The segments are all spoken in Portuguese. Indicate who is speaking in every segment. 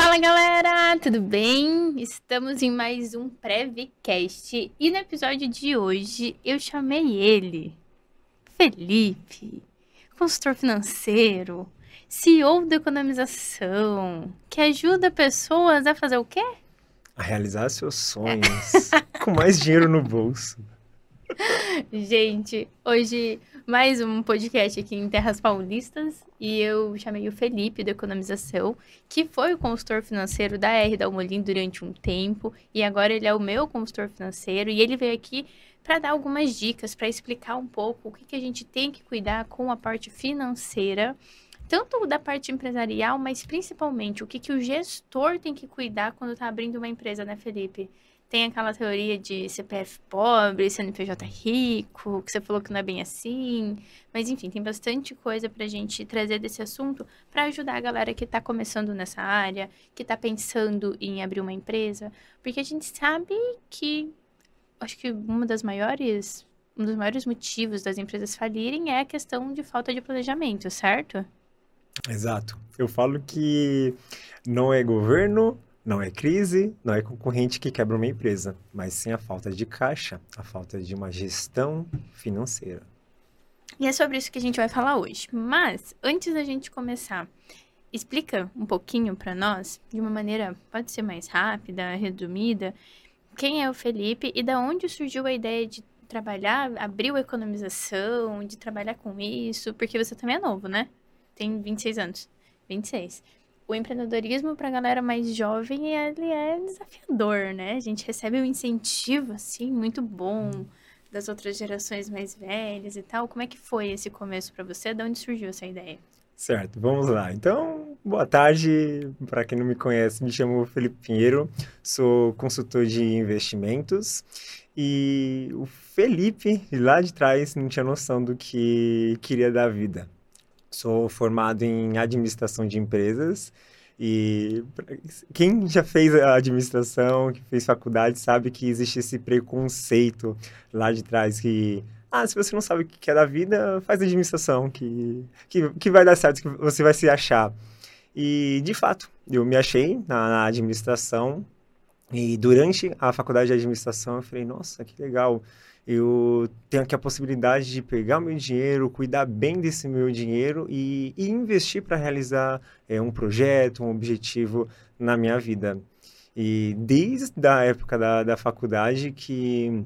Speaker 1: Fala galera, tudo bem? Estamos em mais um Prevcast e no episódio de hoje eu chamei ele, Felipe, consultor financeiro, CEO da economização, que ajuda pessoas a fazer o quê?
Speaker 2: A realizar seus sonhos com mais dinheiro no bolso.
Speaker 1: Gente, hoje mais um podcast aqui em Terras Paulistas e eu chamei o Felipe da Economização, que foi o consultor financeiro da R Dalmolin durante um tempo e agora ele é o meu consultor financeiro e ele veio aqui para dar algumas dicas, para explicar um pouco o que, que a gente tem que cuidar com a parte financeira, tanto da parte empresarial, mas principalmente o que, que o gestor tem que cuidar quando está abrindo uma empresa, né, Felipe? Tem aquela teoria de CPF pobre, CNPJ rico, que você falou que não é bem assim. Mas enfim, tem bastante coisa para a gente trazer desse assunto para ajudar a galera que está começando nessa área, que está pensando em abrir uma empresa. Porque a gente sabe que acho que uma das maiores, um dos maiores motivos das empresas falirem é a questão de falta de planejamento, certo?
Speaker 2: Exato. Eu falo que não é governo, não é crise, não é concorrente que quebra uma empresa, mas sim a falta de caixa, a falta de uma gestão financeira.
Speaker 1: E é sobre isso que a gente vai falar hoje. Mas, antes da gente começar, explica um pouquinho para nós, de uma maneira, pode ser mais rápida, resumida, quem é o Felipe e da onde surgiu a ideia de trabalhar, abriu a economização, de trabalhar com isso, porque você também é novo, né? Tem 26 anos. 26 o empreendedorismo para a galera mais jovem ele é desafiador, né? A gente recebe um incentivo assim muito bom das outras gerações mais velhas e tal. Como é que foi esse começo para você? De onde surgiu essa ideia?
Speaker 2: Certo, vamos lá. Então, boa tarde. Para quem não me conhece, me chamo Felipe Pinheiro, sou consultor de investimentos. E o Felipe, lá de trás, não tinha noção do que queria da vida. Sou formado em administração de empresas e quem já fez a administração, que fez faculdade, sabe que existe esse preconceito lá de trás que ah, se você não sabe o que é da vida, faz administração, que, que, que vai dar certo, que você vai se achar. E, de fato, eu me achei na, na administração e durante a faculdade de administração eu falei, nossa, que legal, eu tenho aqui a possibilidade de pegar meu dinheiro, cuidar bem desse meu dinheiro e, e investir para realizar é, um projeto, um objetivo na minha vida. E desde a época da, da faculdade que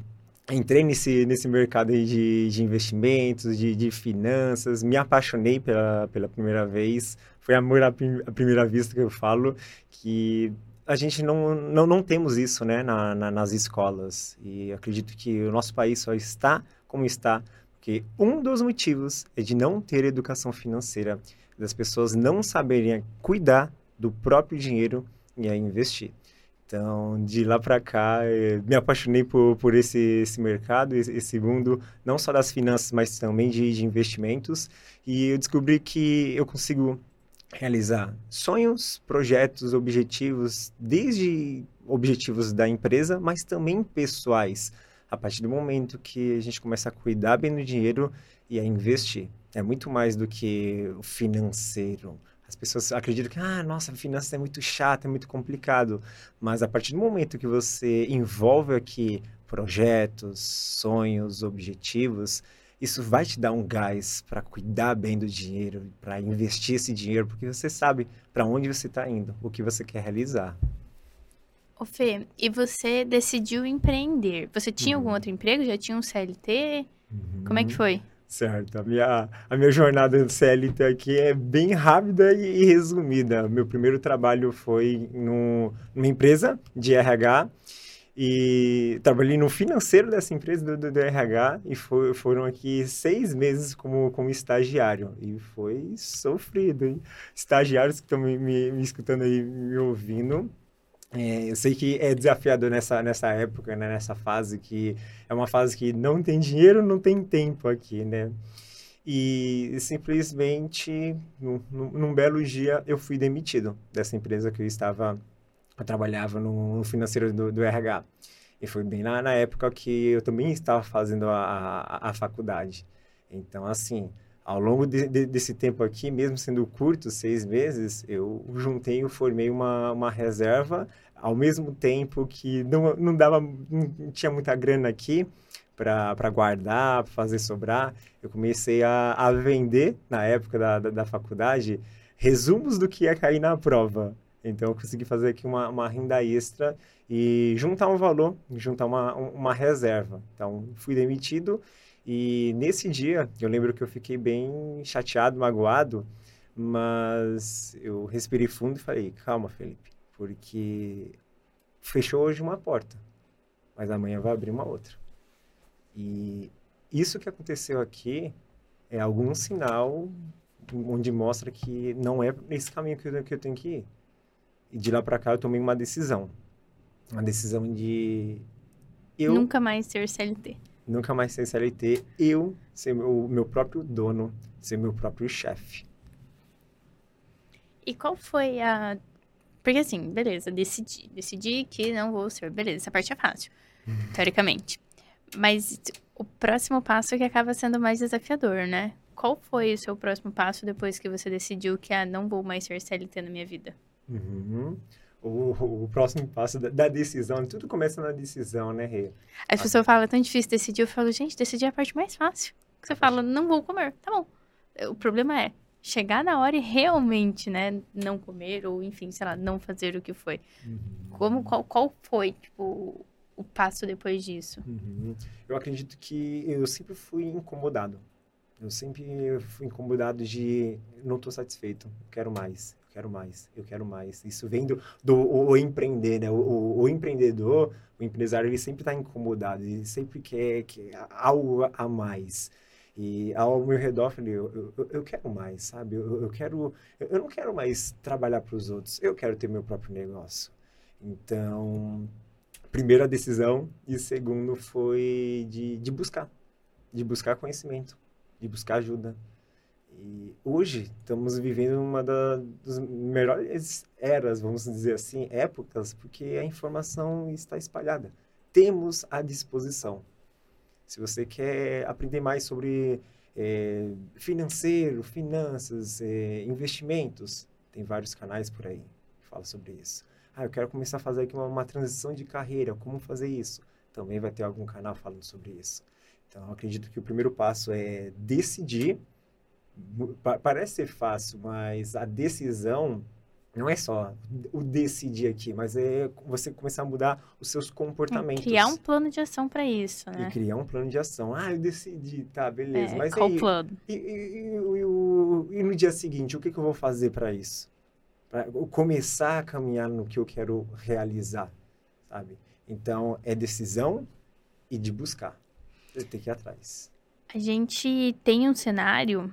Speaker 2: entrei nesse, nesse mercado de, de investimentos, de, de finanças, me apaixonei pela, pela primeira vez. Foi amor à, à primeira vista que eu falo, que a gente não, não, não temos isso né, na, na, nas escolas. E acredito que o nosso país só está como está porque um dos motivos é de não ter educação financeira, das pessoas não saberem cuidar do próprio dinheiro e investir. Então, de lá para cá, eh, me apaixonei por, por esse, esse mercado, esse, esse mundo, não só das finanças, mas também de, de investimentos. E eu descobri que eu consigo realizar sonhos, projetos, objetivos, desde objetivos da empresa, mas também pessoais, a partir do momento que a gente começa a cuidar bem do dinheiro e a investir. É muito mais do que o financeiro. As pessoas acreditam que, ah, nossa, finanças é muito chato, é muito complicado. Mas a partir do momento que você envolve aqui projetos, sonhos, objetivos, isso vai te dar um gás para cuidar bem do dinheiro, para investir esse dinheiro, porque você sabe para onde você está indo, o que você quer realizar.
Speaker 1: Ô Fê, e você decidiu empreender. Você tinha uhum. algum outro emprego? Já tinha um CLT? Uhum. Como é que foi?
Speaker 2: Certo. A minha, a minha jornada no CLT aqui é bem rápida e, e resumida. Meu primeiro trabalho foi no, numa empresa de RH e trabalhei no financeiro dessa empresa do, do, do RH e foram aqui seis meses como, como estagiário. E foi sofrido, hein? Estagiários que estão me, me, me, escutando aí, me ouvindo. É, eu sei que é desafiador nessa, nessa época, né? nessa fase, que é uma fase que não tem dinheiro, não tem tempo aqui, né? E simplesmente, num, num belo dia, eu fui demitido dessa empresa que eu estava eu trabalhava no, financeiro do, do, RH. E foi bem na, na época que eu também estava fazendo a, a, a faculdade. Então, assim, Ao longo de, de, desse tempo aqui, mesmo sendo curto, seis meses, eu juntei e formei uma, uma reserva, ao mesmo tempo que não, não dava, não tinha muita grana aqui para guardar, para fazer sobrar. Eu comecei a, a vender, na época da, da, da faculdade, resumos do que ia cair na prova. Então, eu consegui fazer aqui uma, uma renda extra e juntar um valor, juntar uma, uma reserva. Então, fui demitido e nesse dia, eu lembro que eu fiquei bem chateado, magoado, mas eu respirei fundo e falei: calma, Felipe, porque fechou hoje uma porta, mas amanhã vai abrir uma outra. E isso que aconteceu aqui é algum sinal onde mostra que não é esse caminho que eu, que eu tenho que ir. E de lá para cá eu tomei uma decisão. Uma decisão de
Speaker 1: eu nunca mais ser CLT.
Speaker 2: Nunca mais ser CLT, eu ser o meu próprio dono, ser meu próprio chefe.
Speaker 1: E qual foi a porque assim, beleza, decidi, decidi que não vou ser, beleza, essa parte é fácil, teoricamente. Mas o próximo passo é que acaba sendo mais desafiador, né? Qual foi o seu próximo passo depois que você decidiu que ah, não vou mais ser CLT na minha vida?
Speaker 2: Uhum. O, o, próximo passo da, da, decisão, tudo começa na decisão, né, Rê?
Speaker 1: As ah. pessoas falam, é tão difícil decidir. Eu falo, gente, decidir é a parte mais fácil. Você fala, não vou comer, tá bom. O problema é chegar na hora e realmente, né, não comer ou, enfim, sei lá, não fazer o que foi. Uhum. Como, qual, qual foi, tipo, o passo depois disso?
Speaker 2: Uhum. Eu acredito que eu sempre fui incomodado. Eu sempre fui incomodado de não estou satisfeito, quero mais quero mais, eu quero mais. Isso vem do, do o, o empreender, né? O, o, o, empreendedor, o empresário, ele sempre está incomodado, ele sempre quer, quer algo a mais. E ao meu redor, eu falei, eu, eu, eu quero mais, sabe? Eu, eu quero, eu não quero mais trabalhar para os outros, eu quero ter meu próprio negócio. Então, primeira decisão e segundo foi de, de buscar, de buscar conhecimento, de buscar ajuda, e hoje estamos vivendo uma da, das melhores eras, vamos dizer assim, épocas, porque a informação está espalhada. Temos à disposição. Se você quer aprender mais sobre é, financeiro, finanças, é, investimentos, tem vários canais por aí que falam sobre isso. Ah, eu quero começar a fazer aqui uma, uma transição de carreira, como fazer isso? Também vai ter algum canal falando sobre isso. Então, acredito que o primeiro passo é decidir parece ser fácil, mas a decisão não é só o decidir aqui, mas é você começar a mudar os seus comportamentos.
Speaker 1: É criar um plano de ação para isso, né?
Speaker 2: E criar um plano de ação. Ah, eu decidi, tá, beleza.
Speaker 1: É,
Speaker 2: mas
Speaker 1: qual
Speaker 2: aí,
Speaker 1: o plano?
Speaker 2: E, e, e, e, no dia seguinte, o que, que eu vou fazer para isso? Para começar a caminhar no que eu quero realizar, sabe? Então, é decisão e de buscar. Tenho que ir atrás.
Speaker 1: A gente tem um cenário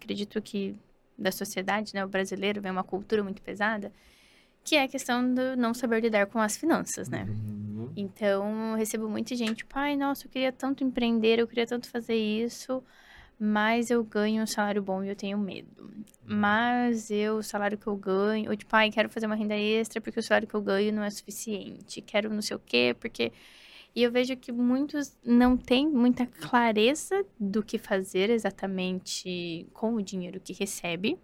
Speaker 1: acredito que da sociedade, né, o brasileiro vem uma cultura muito pesada, que é a questão do não saber lidar com as finanças, né? Uhum. Então, recebo muita gente, pai, nossa, eu queria tanto empreender, eu queria tanto fazer isso, mas eu ganho um salário bom e eu tenho medo. Mas eu, o salário que eu ganho, ou tipo, pai, quero fazer uma renda extra porque o salário que eu ganho não é suficiente. Quero não sei o quê, porque e eu vejo que muitos não têm muita clareza do que fazer exatamente com o dinheiro que recebe.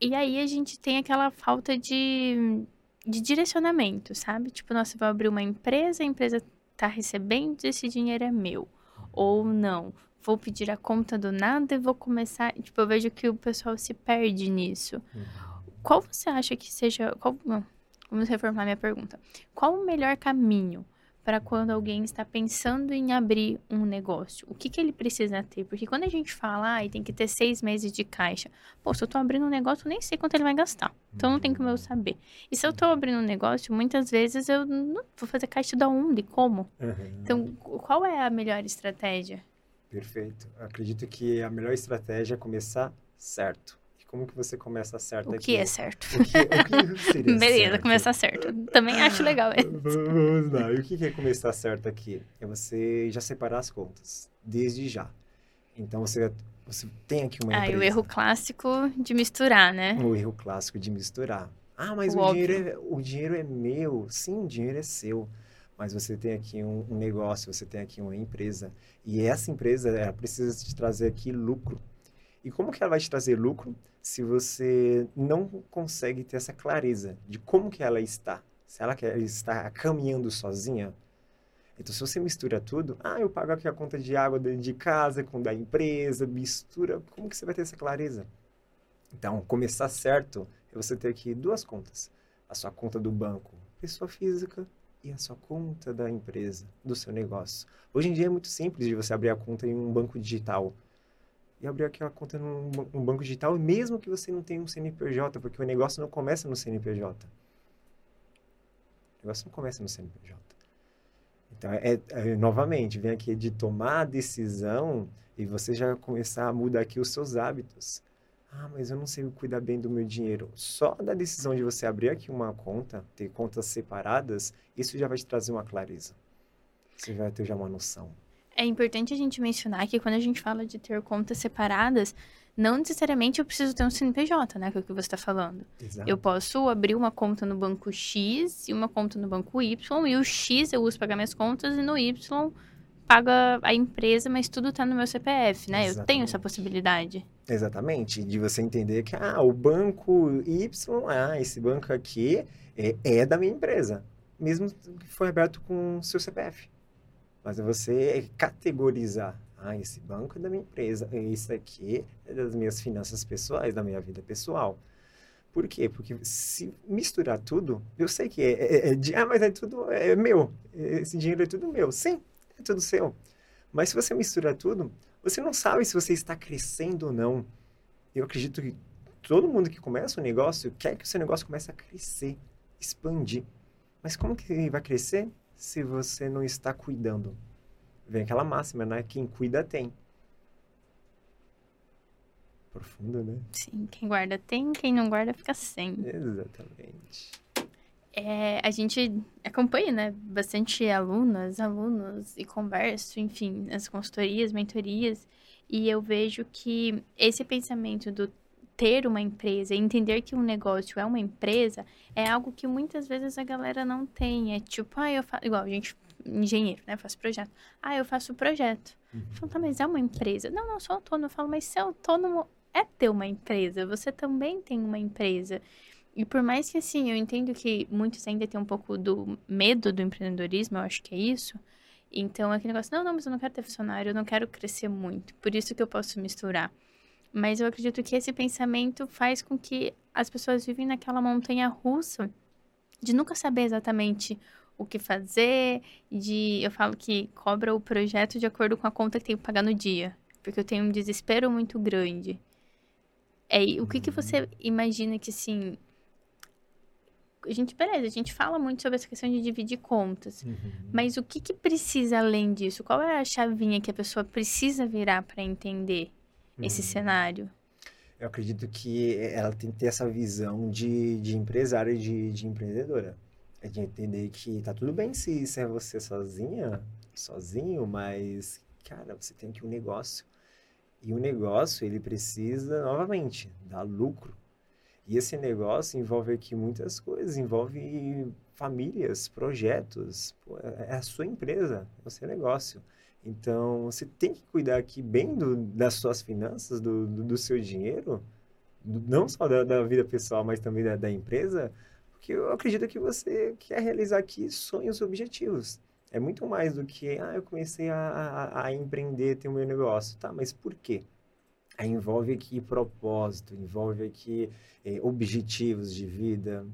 Speaker 1: E aí a gente tem aquela falta de, de direcionamento, sabe? Tipo, nossa, vou abrir uma empresa, a empresa tá recebendo, esse dinheiro é meu. Ou não, vou pedir a conta do nada e vou começar. Tipo, eu vejo que o pessoal se perde nisso. Uhum. Qual você acha que seja. Qual, vamos reformular minha pergunta. Qual o melhor caminho? Para quando alguém está pensando em abrir um negócio? O que, que ele precisa ter? Porque quando a gente fala, ah, tem que ter seis meses de caixa, pô, se eu estou abrindo um negócio, eu nem sei quanto ele vai gastar. Então não tem como eu saber. E se eu estou abrindo um negócio, muitas vezes eu não vou fazer caixa da onde, como? Uhum. Então, qual é a melhor estratégia?
Speaker 2: Perfeito. Eu acredito que a melhor estratégia é começar certo como que você começa certo
Speaker 1: o
Speaker 2: aqui?
Speaker 1: Que é certo? O que, o que Beleza, certo? começar certo. Também acho legal
Speaker 2: Vamos lá. E o que é começar certo aqui? É você já separar as contas, desde já. Então, você, você tem aqui uma
Speaker 1: ah, empresa. Ah, o erro clássico de misturar, né?
Speaker 2: O erro clássico de misturar. Ah, mas o, o dinheiro, é, o dinheiro é meu. Sim, o dinheiro é seu mas você tem aqui um, um, negócio, você tem aqui uma empresa. E essa empresa, ela precisa te trazer aqui lucro. E como que ela vai te trazer lucro se você não consegue ter essa clareza de como que ela está? Se ela quer, está caminhando sozinha? Então, se você mistura tudo, ah, eu pago aqui a conta de água de casa com da empresa, mistura, como que você vai ter essa clareza? Então, começar certo é você ter aqui duas contas. A sua conta do banco, pessoa física, e a sua conta da empresa, do seu negócio. Hoje em dia é muito simples de você abrir a conta em um banco digital. E abrir aquela conta num, num banco digital, mesmo que você não tenha um CNPJ, porque o negócio não começa no CNPJ. O negócio não começa no CNPJ. Então, é, é, novamente, vem aqui de tomar a decisão e você já começar a mudar aqui os seus hábitos. Ah, mas eu não sei cuidar bem do meu dinheiro. Só da decisão de você abrir aqui uma conta, ter contas separadas, isso já vai te trazer uma clareza. Você vai ter já uma noção.
Speaker 1: É importante a gente mencionar que quando a gente fala de ter contas separadas, não necessariamente eu preciso ter um CNPJ, né? Que é o que você está falando. Exato. Eu posso abrir uma conta no banco X e uma conta no banco Y, e o X eu uso para pagar minhas contas, e no Y paga a empresa, mas tudo está no meu CPF, né? Exatamente. Eu tenho essa possibilidade.
Speaker 2: Exatamente, de você entender que ah, o banco Y, ah, esse banco aqui é, é da minha empresa, mesmo que foi aberto com seu CPF. Mas é você categorizar, ah, esse banco é da minha empresa, esse aqui é das minhas finanças pessoais, da minha vida pessoal. Por quê? Porque se misturar tudo, eu sei que é, é, é ah, mas é tudo é meu, esse dinheiro é tudo meu. Sim, é tudo seu. Mas se você mistura tudo, você não sabe se você está crescendo ou não. Eu acredito que todo mundo que começa um negócio quer que o seu negócio comece a crescer, expandir. Mas como que vai crescer se você não está cuidando? Vem aquela máxima, né? Quem cuida tem. Profunda, né?
Speaker 1: Sim, quem guarda tem, quem não guarda fica sem.
Speaker 2: Exatamente
Speaker 1: é, a gente acompanha, né, bastante alunas, alunos e converso, enfim, nas consultorias, mentorias, e eu vejo que esse pensamento do ter uma empresa, entender que um negócio é uma empresa, é algo que muitas vezes a galera não tem. É tipo, ah, eu faço, igual a gente, engenheiro, né, faço projeto. Ah, eu faço projeto. Uhum. Falo, tá, mas é uma empresa. Não, não, sou autônomo. Eu falo, mas ser autônomo é ter uma empresa. Você também tem uma empresa. E por mais que, assim, eu entendo que muitos ainda têm um pouco do medo do empreendedorismo, eu acho que é isso. Então, é aquele negócio, não, não, mas eu não quero ter funcionário, eu não quero crescer muito. Por isso que eu posso misturar. Mas eu acredito que esse pensamento faz com que as pessoas vivem naquela montanha russa de nunca saber exatamente o que fazer, de eu falo que cobra o projeto de acordo com a conta que tem que pagar no dia, porque eu tenho um desespero muito grande. É, o que que você imagina que assim a gente, beleza, a gente fala muito sobre essa questão de dividir contas. Uhum. Mas o que, que precisa além disso? Qual é a chavinha que a pessoa precisa virar para entender uhum. esse cenário?
Speaker 2: Eu acredito que ela tem que ter essa visão de, de empresária e de, de empreendedora. É de entender que tá tudo bem se isso é você sozinha, sozinho, mas, cara, você tem que um negócio. E o negócio, ele precisa, novamente, dar lucro. E esse negócio envolve aqui muitas coisas, envolve famílias, projetos, pô, é, é a sua empresa, é o seu negócio. Então, você tem que cuidar aqui bem do, das suas finanças, do, do, do seu dinheiro, não só da, da, vida pessoal, mas também da, da, empresa, porque eu acredito que você quer realizar aqui sonhos objetivos. É muito mais do que, ah, eu comecei a, a, a empreender, ter o meu negócio. Tá, mas por quê? Aí envolve aqui propósito, envolve aqui eh, objetivos de vida.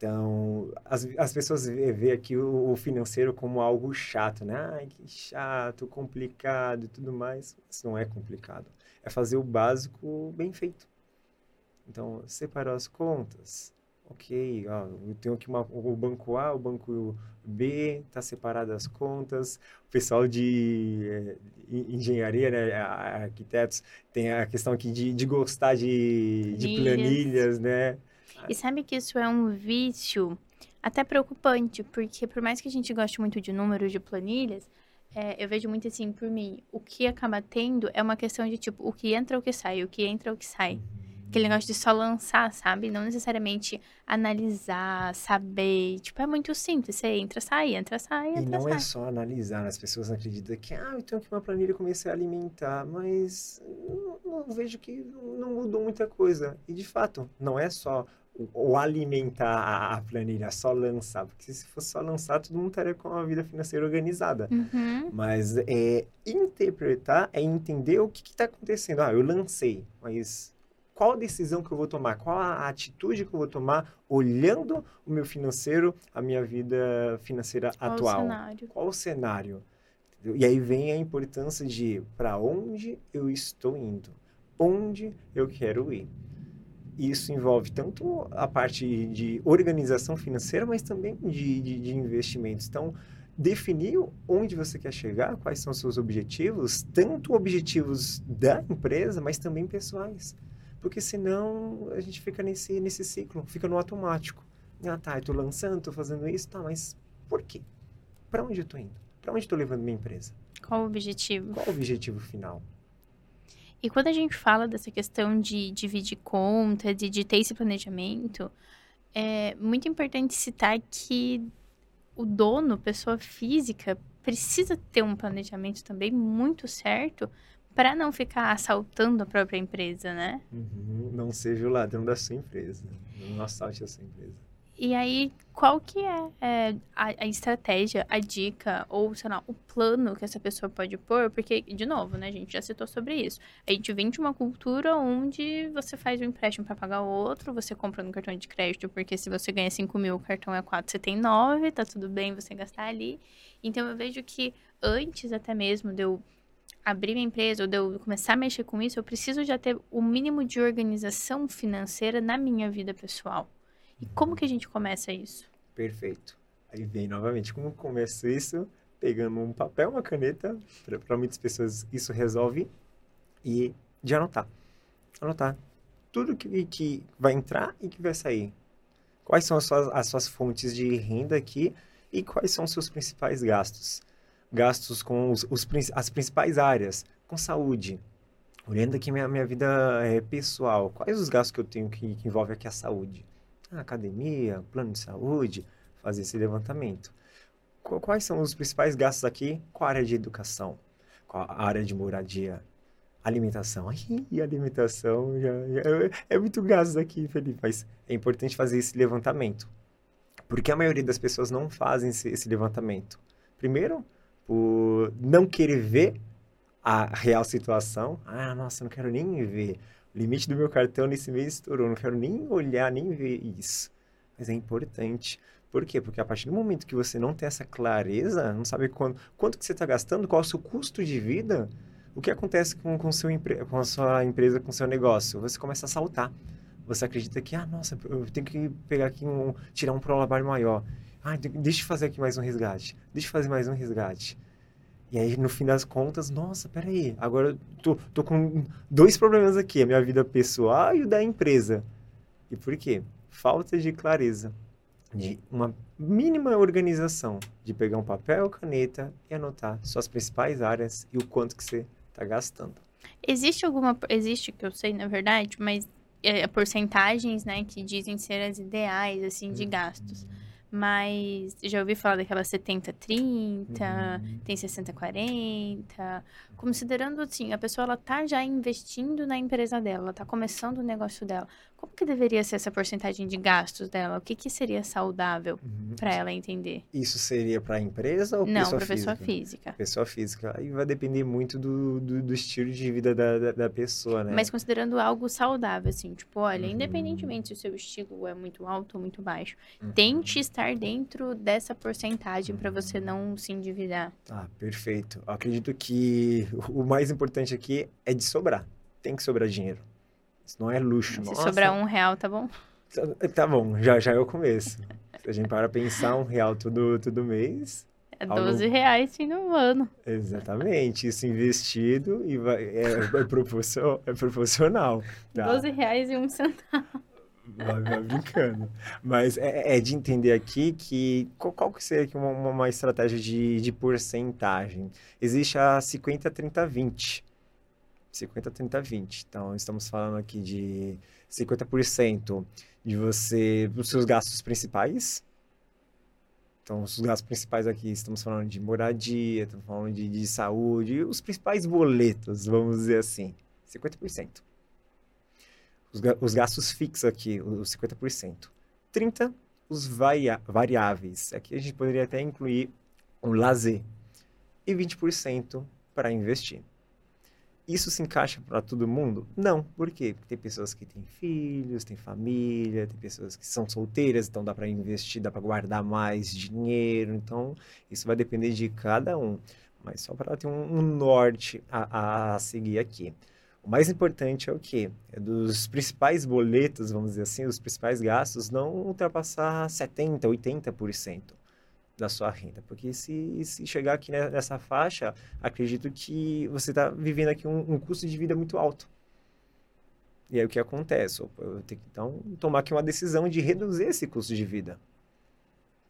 Speaker 2: Então, as, as pessoas veem aqui o, o, financeiro como algo chato, né? Ai, que chato, complicado e tudo mais. Isso não é complicado. É fazer o básico bem feito. Então, separar as contas. Ok, ó, eu tenho aqui uma, o banco A, o banco B, tá separado as contas. O pessoal de eh, engenharia, né, arquitetos, tem a questão aqui de, de gostar de, de planilhas, né?
Speaker 1: E sabe que isso é um vício até preocupante, porque por mais que a gente goste muito de números, de planilhas, é, eu vejo muito assim, por mim, o que acaba tendo é uma questão de tipo, o que entra, o que sai, o que entra, o que sai. Aquele negócio de só lançar, sabe? Não necessariamente analisar, saber. Tipo, é muito simples. Você entra, sai, entra, sai, entra,
Speaker 2: E não
Speaker 1: sai.
Speaker 2: é só analisar, as pessoas acreditam que, ah, eu tenho aqui uma planilha e comecei a alimentar, mas eu, eu vejo que não mudou muita coisa. E de fato, não é só o, o alimentar a, a planilha, só lançar, porque se fosse só lançar, todo mundo estaria com a vida financeira organizada.
Speaker 1: Uhum.
Speaker 2: Mas é interpretar, é entender o que está acontecendo. Ah, eu lancei, mas qual decisão que eu vou tomar? Qual a atitude que eu vou tomar olhando o meu financeiro, a minha vida financeira
Speaker 1: Qual o
Speaker 2: atual?
Speaker 1: cenário?
Speaker 2: Qual o cenário? E aí vem a importância de para onde eu estou indo, onde eu quero ir. Isso envolve tanto a parte de organização financeira, mas também de, de, de investimentos. Então, definir onde você quer chegar, quais são os seus objetivos, tanto objetivos da empresa, mas também pessoais. Porque senão a gente fica nesse, nesse ciclo, fica no automático. Ah, tá, eu tô lançando, tô fazendo isso, tá, mas por quê? Para onde eu tô indo? Para onde estou levando minha empresa?
Speaker 1: Qual o objetivo?
Speaker 2: Qual o objetivo final?
Speaker 1: E quando a gente fala dessa questão de dividir conta, de, de ter esse planejamento, é muito importante citar que o dono, pessoa física, precisa ter um planejamento também muito certo para não ficar assaltando a própria empresa, né?
Speaker 2: Uhum, Não seja o ladrão da sua empresa. Não assalte a sua empresa.
Speaker 1: E aí, qual que é, é, a, a estratégia, a dica, ou, sei lá, o plano que essa pessoa pode pôr? Porque, de novo, né, a gente já citou sobre isso. A gente vem de uma cultura onde você faz um empréstimo para pagar o outro, você compra no cartão de crédito, porque se você ganha 5 mil, o cartão é 4, você tem 9, tá tudo bem você gastar ali. Então, eu vejo que antes até mesmo de eu abrir minha empresa ou de eu começar a mexer com isso, eu preciso já ter o mínimo de organização financeira na minha vida pessoal. E como que a gente começa isso?
Speaker 2: Perfeito. Aí vem novamente, como começo isso? Pegando um papel, uma caneta, para muitas pessoas isso resolve, e de anotar. Anotar tudo que, que vai entrar e que vai sair. Quais são as suas, as suas fontes de renda aqui e quais são os seus principais gastos. Gastos com os, os as principais áreas, com saúde. Olhando aqui minha, minha vida eh, pessoal, quais os gastos que eu tenho que, que envolve aqui a saúde? Ah, academia, plano de saúde, fazer esse levantamento. Qu- Quais são os principais gastos aqui com a área de educação, com a área de moradia, alimentação? Ih, alimentação já, já- é, é muito gasto aqui, Felipe, mas é importante fazer esse levantamento. Porque a maioria das pessoas não fazem esse, esse levantamento. Primeiro, por não querer ver a real situação. Ah, nossa, não quero nem ver. O limite do meu cartão nesse mês estourou, não quero nem olhar, nem ver isso. Mas é importante. Por quê? Porque a partir do momento que você não tem essa clareza, não sabe quanto, quanto que você está gastando, qual é o seu custo de vida, o que acontece com, com, seu, com a sua empresa, com o seu negócio? Você começa a saltar. Você acredita que, ah, nossa, eu tenho que pegar aqui um, tirar um prolabário maior. Ah, de- deixa eu fazer aqui mais um resgate. Deixa eu fazer mais um resgate. E aí, no fim das contas, nossa, peraí, agora eu tô, tô com dois problemas aqui, a minha vida pessoal e o da empresa. E por quê? Falta de clareza, de uma mínima organização, de pegar um papel, caneta e anotar suas principais áreas e o quanto que você está gastando.
Speaker 1: Existe alguma. Existe, que eu sei, na verdade, mas é, porcentagens, né, que dizem ser as ideais, assim, de gastos. Mas já ouvi falar daquela 70-30,
Speaker 2: Uhum.
Speaker 1: tem 60-40. Considerando, assim, a pessoa ela tá já investindo na empresa dela, ela tá começando o negócio dela. Como que deveria ser essa porcentagem de gastos dela? O que, que seria saudável
Speaker 2: Uhum.
Speaker 1: para ela entender?
Speaker 2: Isso seria para a empresa ou
Speaker 1: Não,
Speaker 2: pessoa
Speaker 1: para pessoa
Speaker 2: física?
Speaker 1: física.
Speaker 2: Pessoa física. Aí vai depender muito do, do, do estilo de vida da, da, da pessoa, né?
Speaker 1: Mas considerando algo saudável, assim, tipo, olha,
Speaker 2: Uhum.
Speaker 1: independentemente se o seu estilo é muito alto ou muito baixo,
Speaker 2: Uhum.
Speaker 1: tente estar dentro dessa porcentagem para você não se endividar.
Speaker 2: Ah, perfeito. Eu acredito que o mais importante aqui é de sobrar. Tem que sobrar dinheiro. Isso não é luxo.
Speaker 1: Se
Speaker 2: Nossa,
Speaker 1: sobrar um real, tá bom?
Speaker 2: tá- bom, já, já é o começo. Se a gente para pensar um real todo, todo mês,
Speaker 1: É
Speaker 2: Algo-
Speaker 1: 12 reais sim no ano.
Speaker 2: exatamente, isso investido e vai, é, é, proporcio- é proporcional. Tá?
Speaker 1: 12 reais e um centavo.
Speaker 2: Vai, vai brincando. Mas é, é de entender aqui que qual, qual que seria uma- uma estratégia de, de porcentagem? Existe a 50, 30, 20. 50, 30, 20. Então, estamos falando aqui de 50% de você, dos seus gastos principais. Então, os gastos principais aqui, estamos falando de moradia, estamos falando de, de saúde, os principais boletos, vamos dizer assim, 50%. Os, os gastos fixos aqui, os 50%. 30% os variáveis. Aqui a gente poderia até incluir o lazer. E 20% para investir. Isso se encaixa para todo mundo? Não. Por quê? Porque tem pessoas que têm filhos, têm família, tem pessoas que são solteiras, então dá para investir, dá para guardar mais dinheiro. Então, isso vai depender de cada um. Mas só para ter um, um norte a, a, seguir aqui. O mais importante é o quê? É dos principais boletos, vamos dizer assim, os principais gastos, não ultrapassar 70%, 80% da sua renda. Porque se, se chegar aqui nessa faixa, acredito que você está vivendo aqui um, um, custo de vida muito alto. E aí o que acontece? Eu tenho que então tomar aqui uma decisão de reduzir esse custo de vida.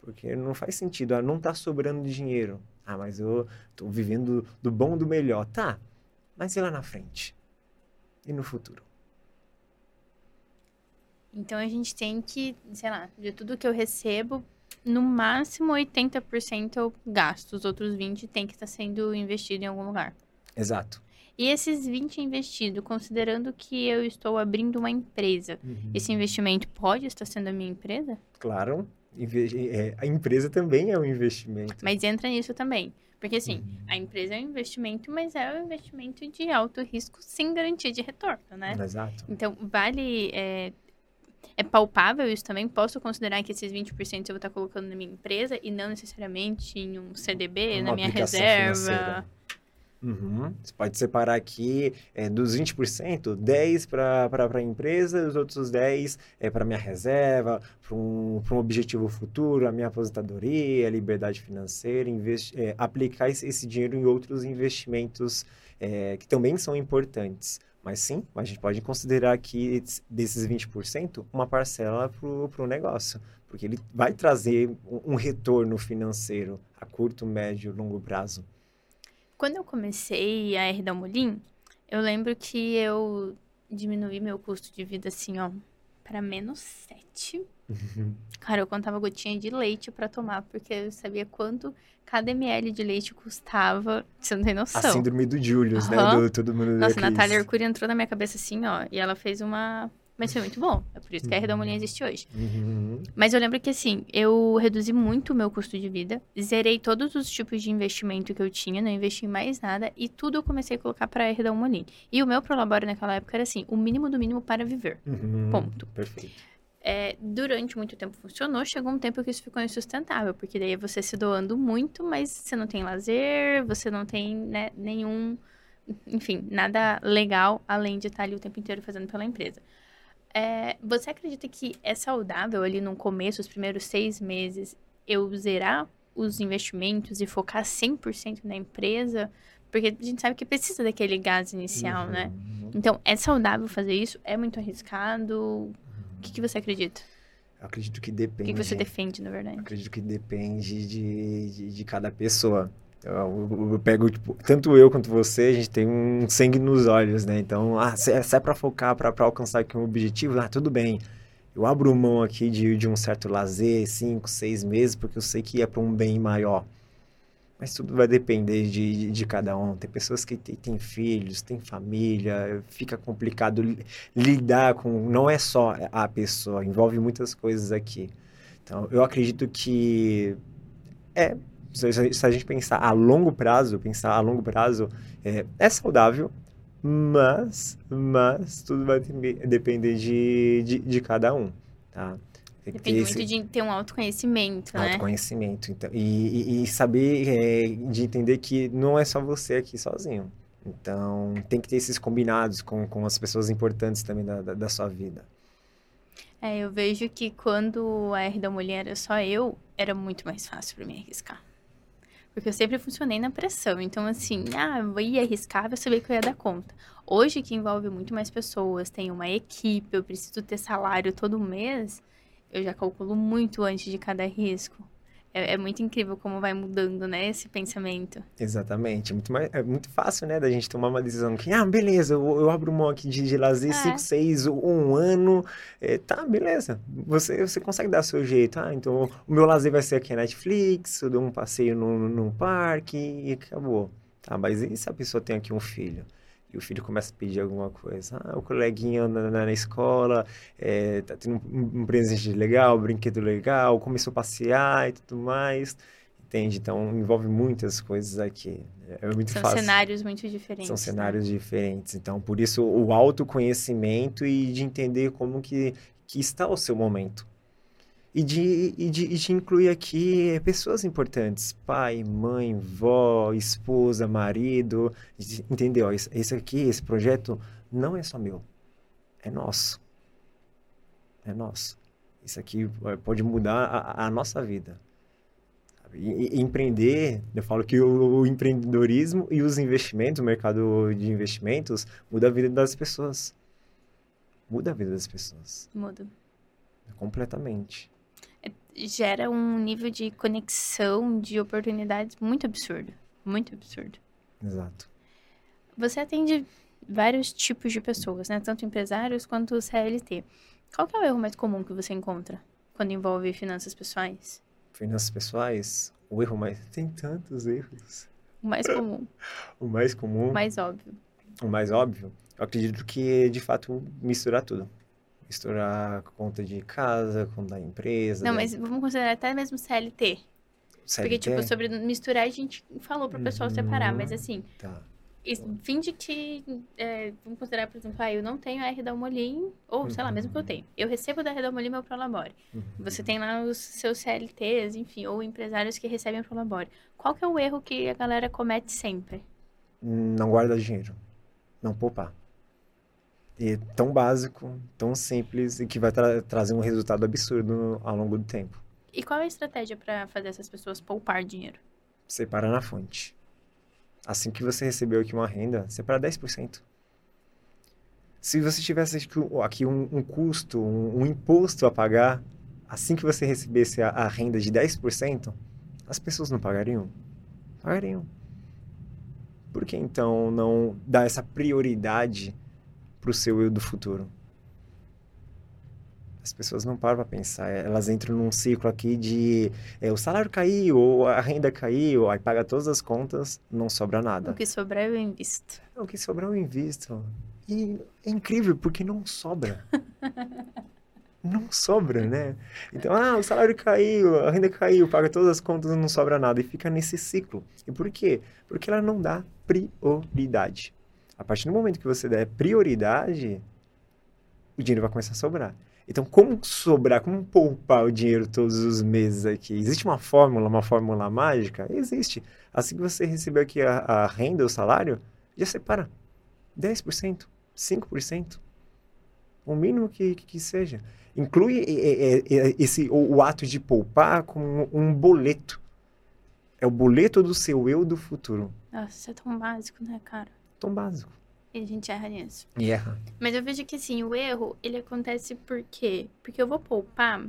Speaker 2: Porque não faz sentido, ah, não está sobrando dinheiro. Ah, mas eu estou vivendo do bom do melhor. Tá, mas e lá na frente? E no futuro?
Speaker 1: Então a gente tem que, sei lá, de tudo que eu recebo, no máximo 80% eu gasto, os outros 20% tem que estar sendo investido em algum lugar.
Speaker 2: Exato.
Speaker 1: E esses 20 investidos, considerando que eu estou abrindo uma empresa, uhum. esse investimento pode estar sendo a minha empresa?
Speaker 2: Claro. É, a empresa também é um investimento.
Speaker 1: Mas entra nisso também. Porque, assim, uhum. a empresa é um investimento, mas é um investimento de alto risco sem garantia de retorno, né?
Speaker 2: Exato.
Speaker 1: Então, vale é, é palpável isso também? Posso considerar que esses 20% eu vou estar colocando na minha empresa e não necessariamente em um CDB, Uma na minha reserva?
Speaker 2: Uhum. Você pode separar aqui é, dos 20%, 10% para a empresa, os outros 10% é para minha reserva, para um, um objetivo futuro, a minha aposentadoria, a liberdade financeira, é, aplicar esse, esse, dinheiro em outros investimentos é, que também são importantes. Mas sim, a gente pode considerar aqui desses 20% uma parcela para o negócio, porque ele vai trazer um, retorno financeiro a curto, médio, longo prazo.
Speaker 1: Quando eu comecei a R da Molim, eu lembro que eu diminuí meu custo de vida assim, ó, para menos 7. Uhum. Cara, eu contava gotinha de leite para tomar, porque eu sabia quanto cada ml de leite custava. Você não tem noção.
Speaker 2: A síndrome do Julius, uhum. né? Do, todo mundo
Speaker 1: Nossa, a Natália Arcuri entrou na minha cabeça assim, ó. E ela fez uma. Mas foi muito bom. É por isso que a Redomolinha existe hoje. Uhum. Mas eu lembro que, assim, eu reduzi muito o meu custo de vida. Zerei todos os tipos de investimento que eu tinha. Não investi em mais nada. E tudo eu comecei a colocar para a Redomolinha. E o meu prolabore naquela época era assim, o mínimo do mínimo para viver. Uhum. Ponto.
Speaker 2: Perfeito
Speaker 1: é, durante muito tempo funcionou, chegou um tempo que isso ficou insustentável, porque daí é você se doando muito, mas você não tem lazer, você não tem né, nenhum, enfim, nada legal além de estar ali o tempo inteiro fazendo pela empresa. É, você acredita que é saudável ali no começo, os primeiros seis meses, eu zerar os investimentos e focar 100% na empresa? Porque a gente sabe que precisa daquele gás inicial, né? uhum. né? Então, é saudável fazer isso? É muito arriscado? O que, que você acredita?
Speaker 2: Eu acredito que depende.
Speaker 1: O que você defende, na verdade? Eu
Speaker 2: acredito que depende de, de, de cada pessoa. Eu, eu, pego, tipo, tanto eu quanto você, a gente tem um sangue nos olhos, né? Então, ah, se, é, se é pra focar, pra, pra alcançar aqui um objetivo, ah, tudo bem. Eu abro mão aqui de, de um certo lazer, cinco, seis meses, porque eu sei que é para um bem maior. Mas tudo vai depender de, de, de cada um. Tem pessoas que têm filhos, têm família, fica complicado lidar com. Não é só a pessoa, envolve muitas coisas aqui. Então, eu acredito que. É, se a gente pensar a longo prazo, pensar a longo prazo, é, é saudável, mas, mas tudo vai depender de, de, de cada um, tá?
Speaker 1: Depende esse... muito de ter um autoconhecimento,
Speaker 2: né? Autoconhecimento. Então, e, e, saber, é, de entender que não é só você aqui sozinho. Então, tem que ter esses combinados com, com as pessoas importantes também da, da, da sua vida.
Speaker 1: É, eu vejo que quando a R da mulher era só eu, era muito mais fácil para mim arriscar. Porque eu sempre funcionei na pressão. Então, assim, ah, eu ia arriscar, eu sabia que eu ia dar conta. Hoje, que envolve muito mais pessoas, tem uma equipe, eu preciso ter salário todo mês, eu já calculo muito antes de cada risco. É, é, muito incrível como vai mudando, né, esse pensamento.
Speaker 2: Exatamente. É muito, mais, é muito fácil, né, da gente tomar uma decisão que, ah, beleza, eu, eu abro mão aqui de, de lazer 5, 6 ou um ano. É, tá, beleza. Você, você consegue dar seu jeito. Ah, então o meu lazer vai ser aqui na Netflix, eu dou um passeio num, num parque e acabou. Tá, mas e se a pessoa tem aqui um filho? E o filho começa a pedir alguma coisa. Ah, o coleguinha na, na, na escola, é, tá tendo um, um, presente legal, um brinquedo legal, começou a passear e tudo mais. Entende? Então, envolve muitas coisas aqui. É muito
Speaker 1: São
Speaker 2: fácil.
Speaker 1: cenários muito diferentes.
Speaker 2: São né? cenários né? diferentes. Então, por isso, o autoconhecimento e de entender como que, que está o seu momento e de, e de, e de incluir aqui pessoas importantes, pai, mãe, vó, esposa, marido, entendeu? Esse aqui, esse projeto não é só meu, é nosso, é nosso. Isso aqui eh, pode mudar a, a nossa vida. E, e, empreender, eu falo que o, o, empreendedorismo e os investimentos, o mercado de investimentos, muda a vida das pessoas. Muda a vida das pessoas.
Speaker 1: Muda.
Speaker 2: Completamente
Speaker 1: gera um nível de conexão, de oportunidades muito absurdo. Muito absurdo.
Speaker 2: Exato.
Speaker 1: Você atende vários tipos de pessoas, né? Tanto empresários quanto CLT. Qual é o erro mais comum que você encontra quando envolve finanças pessoais?
Speaker 2: Finanças pessoais? O erro mais... Tem tantos erros.
Speaker 1: O mais comum.
Speaker 2: o mais comum? O
Speaker 1: mais óbvio.
Speaker 2: O mais óbvio? Eu acredito que, de fato, misturar tudo misturar conta de casa, conta da empresa.
Speaker 1: Não, mas vamos considerar até mesmo CLT. CLT? Porque, tipo, sobre misturar a gente falou para o pessoal uhum. separar, mas assim. Tá. Fim de que. É, vamos considerar, por exemplo, ah, eu não tenho a R da Molim, ou sei lá, mesmo que eu tenho. Eu recebo da R da Molim meu Prolabore. Uhum. Você tem lá os seus CLTs, enfim, ou empresários que recebem o Prolabore. Qual que é o erro que a galera comete sempre?
Speaker 2: Não guarda dinheiro. Não poupar. E tão básico, tão simples e que vai tra trazer um resultado absurdo ao longo do tempo.
Speaker 1: E qual é a estratégia para fazer essas pessoas poupar dinheiro?
Speaker 2: Separa na fonte. Assim que você recebeu aqui uma renda, separa 10%. Se você tivesse aqui um, um custo, um, um, imposto a pagar, assim que você recebesse a, a renda de 10%, as pessoas não pagariam? Pagariam. Por que então não dar essa prioridade para o seu eu do futuro. As pessoas não param para pensar, elas entram num ciclo aqui de é, o salário caiu, ou a renda caiu, aí paga todas as contas, não sobra nada.
Speaker 1: O que sobrar eu invisto.
Speaker 2: O que sobrar eu invisto. E é incrível, porque não sobra. não sobra, né? Então, ah, o salário caiu, a renda caiu, paga todas as contas, não sobra nada. E fica nesse ciclo. E por quê? Porque ela não dá prioridade. A partir do momento que você der prioridade, o dinheiro vai começar a sobrar. Então, como sobrar, como poupar o dinheiro todos os meses aqui? Existe uma fórmula, uma fórmula mágica? Existe. Assim que você receber aqui a, a renda, o salário, já separa 10%, 5%. O mínimo que, que, que seja. Inclui esse, o, o ato de poupar como um boleto. É o boleto do seu eu do futuro.
Speaker 1: Nossa, isso é tão básico, né, cara?
Speaker 2: Tão básico.
Speaker 1: E a gente erra nisso.
Speaker 2: E erra.
Speaker 1: Mas eu vejo que, assim, o erro, ele acontece por quê? Porque eu vou poupar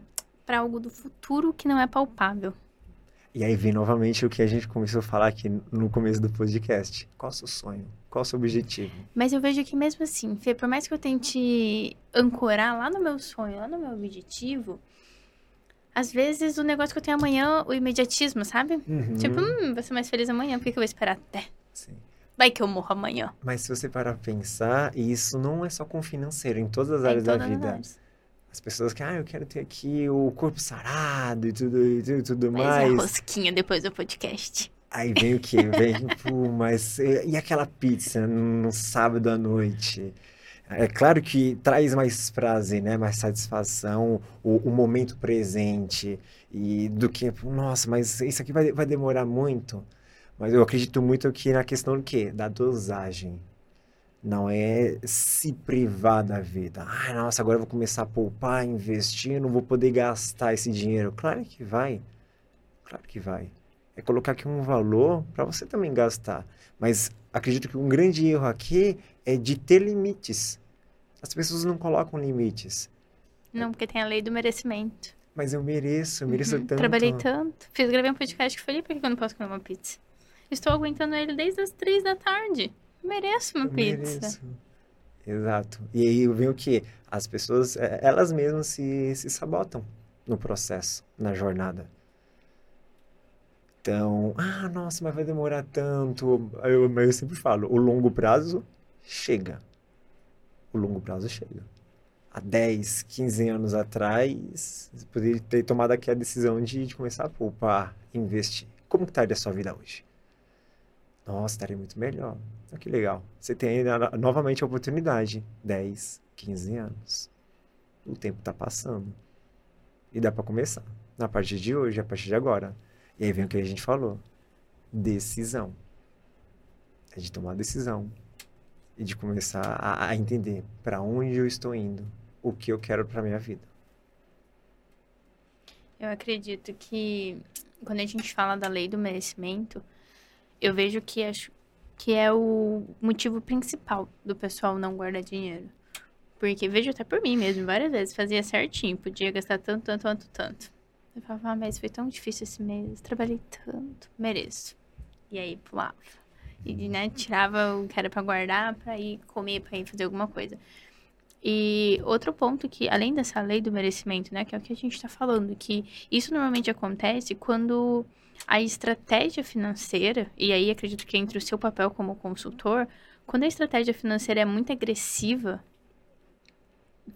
Speaker 1: para algo do futuro que não é palpável.
Speaker 2: E aí vem novamente o que a gente começou a falar aqui no começo do podcast. Qual é o seu sonho? Qual é o seu objetivo?
Speaker 1: Mas eu vejo que mesmo assim, Fê, por mais que eu tente ancorar lá no meu sonho, lá no meu objetivo, às vezes o negócio que eu tenho amanhã, o imediatismo, sabe? Uhum. Tipo, hum, vou ser mais feliz amanhã, por que, que eu vou esperar até? Sim. Vai que eu morro amanhã.
Speaker 2: Mas se você parar pra pensar, isso não é só com o financeiro, em todas as é áreas da vida. As pessoas que, ah, eu quero ter aqui o corpo sarado e tudo, e tudo, tudo mas mais.
Speaker 1: Mas a rosquinha depois do podcast.
Speaker 2: Aí vem o quê? Vem, pô, mas... E aquela pizza no sábado à noite? É claro que traz mais prazer, né? Mais satisfação, o, o momento presente. E do que, nossa, mas isso aqui vai, vai demorar muito. Mas eu acredito muito aqui na questão do quê? Da dosagem. Não é se privar da vida. Ah, nossa, agora eu vou começar a poupar, investir, não vou poder gastar esse dinheiro. Claro que vai. Claro que vai. É colocar aqui um valor para você também gastar. Mas acredito que um grande erro aqui é de ter limites. As pessoas não colocam limites.
Speaker 1: Não, porque tem a lei do merecimento.
Speaker 2: Mas eu mereço, eu mereço
Speaker 1: Uhum.
Speaker 2: tanto.
Speaker 1: Trabalhei tanto. Fiz, gravei um podcast com o Felipe, por que eu não posso comer uma pizza? Estou aguentando ele desde as três da tarde. Mereço uma
Speaker 2: Eu
Speaker 1: pizza.
Speaker 2: mereço. Exato. E aí vem o que? As pessoas, eh, elas mesmas se, se sabotam no processo, na jornada. Então, ah, nossa, mas vai demorar tanto. Eu, mas eu sempre falo, o longo prazo chega. O longo prazo chega. Há 10, 15 anos atrás, você poderia ter tomado aqui a decisão de, de começar a poupar, investir. Como que estaria a sua vida hoje? Nossa, estaria muito melhor. Olha que legal. Você tem novamente a oportunidade. 10, 15 anos. O tempo está passando. E dá para começar. A partir de hoje, a partir de agora. E aí vem o que a gente falou. Decisão. É de tomar decisão. E de começar a, a entender para onde eu estou indo. O que eu quero para minha vida.
Speaker 1: Eu acredito que quando a gente fala da lei do merecimento, eu vejo que, acho, que é o motivo principal do pessoal não guardar dinheiro. Porque vejo até por mim mesmo, várias vezes, fazia certinho, podia gastar tanto, tanto, tanto, tanto. Eu falava, ah, mas foi tão difícil esse mês, trabalhei tanto, mereço. E aí pulava. E, né, tirava o que era pra guardar pra ir comer, pra ir fazer alguma coisa. E outro ponto que, além dessa lei do merecimento, né, que é o que a gente está falando, que isso normalmente acontece quando a estratégia financeira, e aí acredito que entre o seu papel como consultor, quando a estratégia financeira é muito agressiva,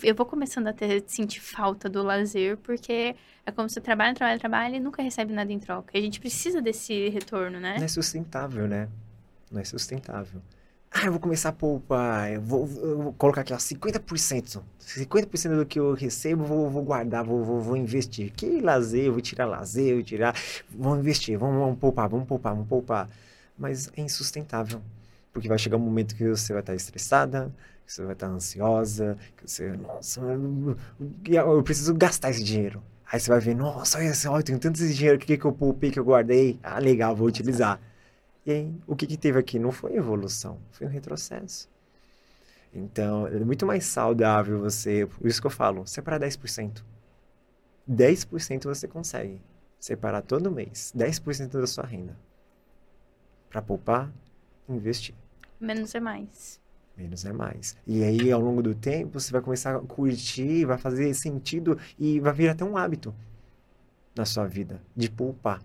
Speaker 1: eu vou começando a sentir falta do lazer, porque é como você trabalha, trabalha, trabalha e nunca recebe nada em troca. E a gente precisa desse retorno, né?
Speaker 2: Não é sustentável, né? Não é sustentável. Ah, eu vou começar a poupar, eu vou, eu vou colocar aqui, ó, 50%. 50% do que eu recebo, vou, vou guardar, vou, vou, vou investir. Que lazer, eu vou tirar lazer, eu vou tirar. Vamos investir, vamos, vamos poupar, vamos poupar, vamos poupar. Mas é insustentável. Porque vai chegar um momento que você vai estar estressada, que você vai estar ansiosa, que você, nossa, eu, eu preciso gastar esse dinheiro. Aí você vai ver, nossa, olha só, eu tenho tanto esse dinheiro, o que que eu poupei, que eu guardei? Ah, legal, vou utilizar. E aí, o que que teve aqui? Não foi evolução, foi um retrocesso. Então, é muito mais saudável você, por isso que eu falo, separar 10%. 10% você consegue separar todo mês, 10% da sua renda. Para poupar, investir.
Speaker 1: Menos é mais.
Speaker 2: Menos é mais. E aí, ao longo do tempo, você vai começar a curtir, vai fazer sentido e vai vir até um hábito na sua vida de poupar.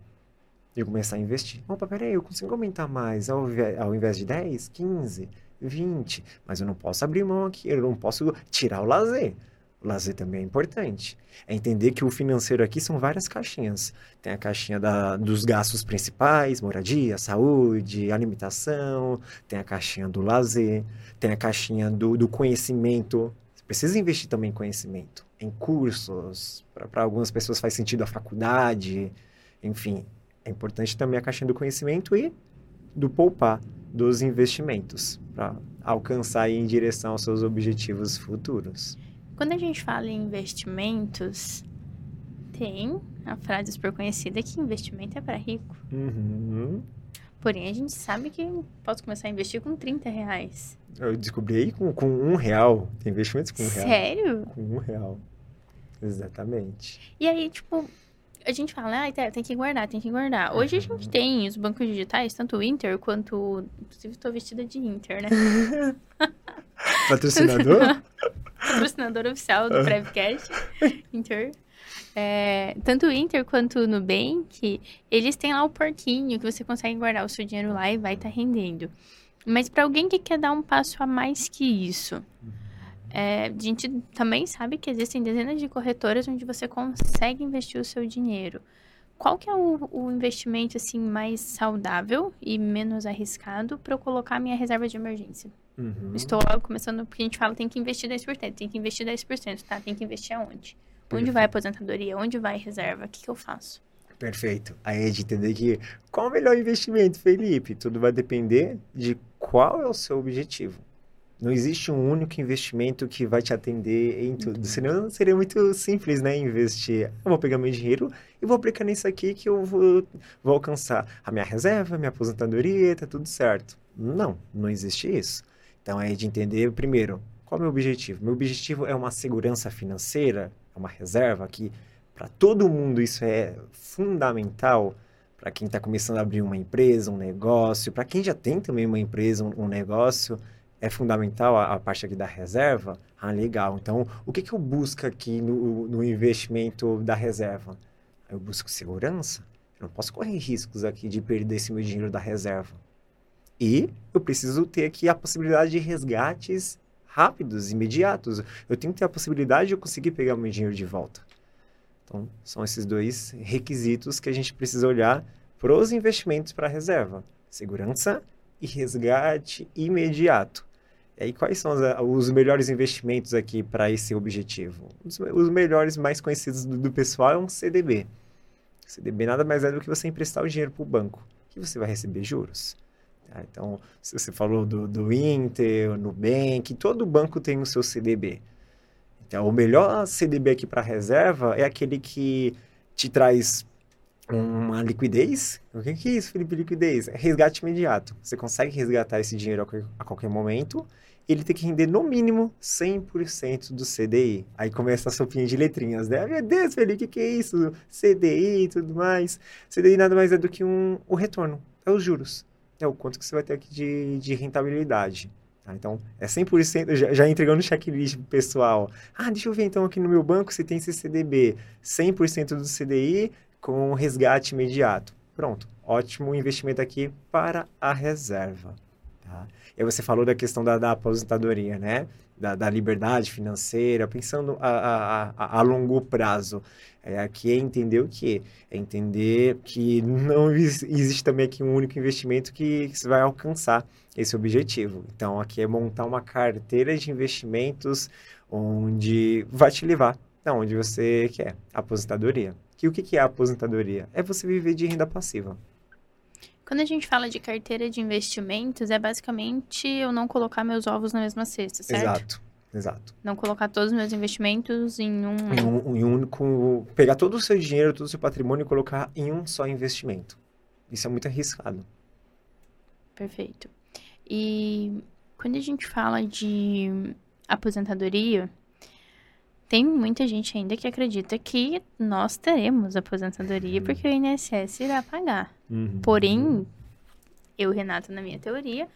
Speaker 2: De começar a investir. Opa, peraí, eu consigo aumentar mais ao, ao invés de 10, 15, 20. Mas eu não posso abrir mão aqui, eu não posso tirar o lazer. O lazer também é importante. É entender que o financeiro aqui são várias caixinhas. Tem a caixinha da, dos gastos principais, moradia, saúde, alimentação, tem a caixinha do lazer, tem a caixinha do, do conhecimento. Você precisa investir também em conhecimento, em cursos. Para algumas pessoas faz sentido a faculdade. Enfim, é importante também a caixinha do conhecimento e do poupar, dos investimentos, para alcançar e ir em direção aos seus objetivos futuros.
Speaker 1: Quando a gente fala em investimentos, tem a frase super conhecida que investimento é para rico.
Speaker 2: Uhum.
Speaker 1: Porém, a gente sabe que posso começar a investir com 30 reais.
Speaker 2: Eu descobri aí com, com um real. Tem investimentos com um real.
Speaker 1: Sério?
Speaker 2: Com um real. Exatamente.
Speaker 1: E aí, tipo, a gente fala, ah, tem que guardar, tem que guardar. Hoje a
Speaker 2: Uhum.
Speaker 1: gente tem os bancos digitais, tanto o Inter quanto. Inclusive, estou vestida de Inter, né?
Speaker 2: Patrocinador?
Speaker 1: Patrocinador oficial do Prevcast. Inter. É, tanto o Inter quanto o Nubank, eles têm lá o porquinho que você consegue guardar o seu dinheiro lá e vai estar rendendo. Mas para alguém que quer dar um passo a mais que isso, é, a gente também sabe que existem dezenas de corretoras onde você consegue investir o seu dinheiro. Qual que é o, o investimento assim mais saudável e menos arriscado para eu colocar a minha reserva de emergência?
Speaker 2: Uhum.
Speaker 1: Estou logo começando, porque a gente fala tem que investir 10%, tem que investir 10%, tá? Tem que investir aonde? Onde vai a aposentadoria? Onde vai a reserva? O que, que eu faço?
Speaker 2: Perfeito. Aí é de entender que qual o melhor investimento, Felipe? Tudo vai depender de qual é o seu objetivo. Não existe um único investimento que vai te atender em tudo. Senão seria muito simples, né? Investir. Eu vou pegar meu dinheiro e vou aplicar nisso aqui que eu vou, vou alcançar a minha reserva, minha aposentadoria, tá tudo certo. Não, não existe isso. Então é de entender, primeiro, qual é o meu objetivo? Meu objetivo é uma segurança financeira, é uma reserva que para todo mundo isso é fundamental, para quem está começando a abrir uma empresa, um negócio, para quem já tem também uma empresa, um, um negócio, é fundamental a, a, parte aqui da reserva? Ah, legal. Então, o que, que eu busco aqui no, no investimento da reserva? Eu busco segurança. Eu não posso correr riscos aqui de perder esse meu dinheiro da reserva. E eu preciso ter aqui a possibilidade de resgates rápidos, imediatos. Eu tenho que ter a possibilidade de eu conseguir pegar meu dinheiro de volta. Então, são esses dois requisitos que a gente precisa olhar para os investimentos para a reserva: segurança e resgate imediato. E aí, quais são os, os melhores investimentos aqui para esse objetivo? Os, os, melhores, mais conhecidos do, do pessoal é um CDB. CDB nada mais é do que você emprestar o dinheiro para o banco, que você vai receber juros. Tá? Então, você falou do, do Inter, Nubank, todo banco tem o seu CDB. Então, o melhor CDB aqui para reserva é aquele que te traz uma liquidez. O que é isso, Felipe? Liquidez? É resgate imediato. Você consegue resgatar esse dinheiro a qualquer momento. Ele tem que render no mínimo 100% do CDI. Aí começa a sopinha de letrinhas, né? Meu Deus, Felipe, o que, é isso? CDI e tudo mais. CDI nada mais é do que um, o retorno, é os juros. É o quanto que você vai ter aqui de, de rentabilidade. Tá? Então, é 100%, já, já entregando checklist pro pessoal. Ah, deixa eu ver então aqui no meu banco se tem esse CDB. 100% do CDI com resgate imediato. Pronto, ótimo investimento aqui para a reserva. Tá? E você falou da questão da, da aposentadoria, né? Da, da, liberdade financeira, pensando a, a, a, a longo prazo. É, aqui é entender o quê? É entender que não existe também aqui um único investimento que, que vai alcançar esse objetivo. Então, aqui é montar uma carteira de investimentos onde vai te levar da onde você quer, aposentadoria. Que o que é a aposentadoria? É você viver de renda passiva.
Speaker 1: Quando a gente fala de carteira de investimentos, é basicamente eu não colocar meus ovos na mesma cesta, certo?
Speaker 2: Exato, exato.
Speaker 1: Não colocar todos os meus investimentos em um...
Speaker 2: Em um, em um único... Pegar todo o seu dinheiro, todo o seu patrimônio e colocar em um só investimento. Isso é muito arriscado.
Speaker 1: Perfeito. E quando a gente fala de aposentadoria, tem muita gente ainda que acredita que nós teremos aposentadoria uhum. porque o INSS irá pagar. Uhum. Porém, eu, Renata, na minha teoria,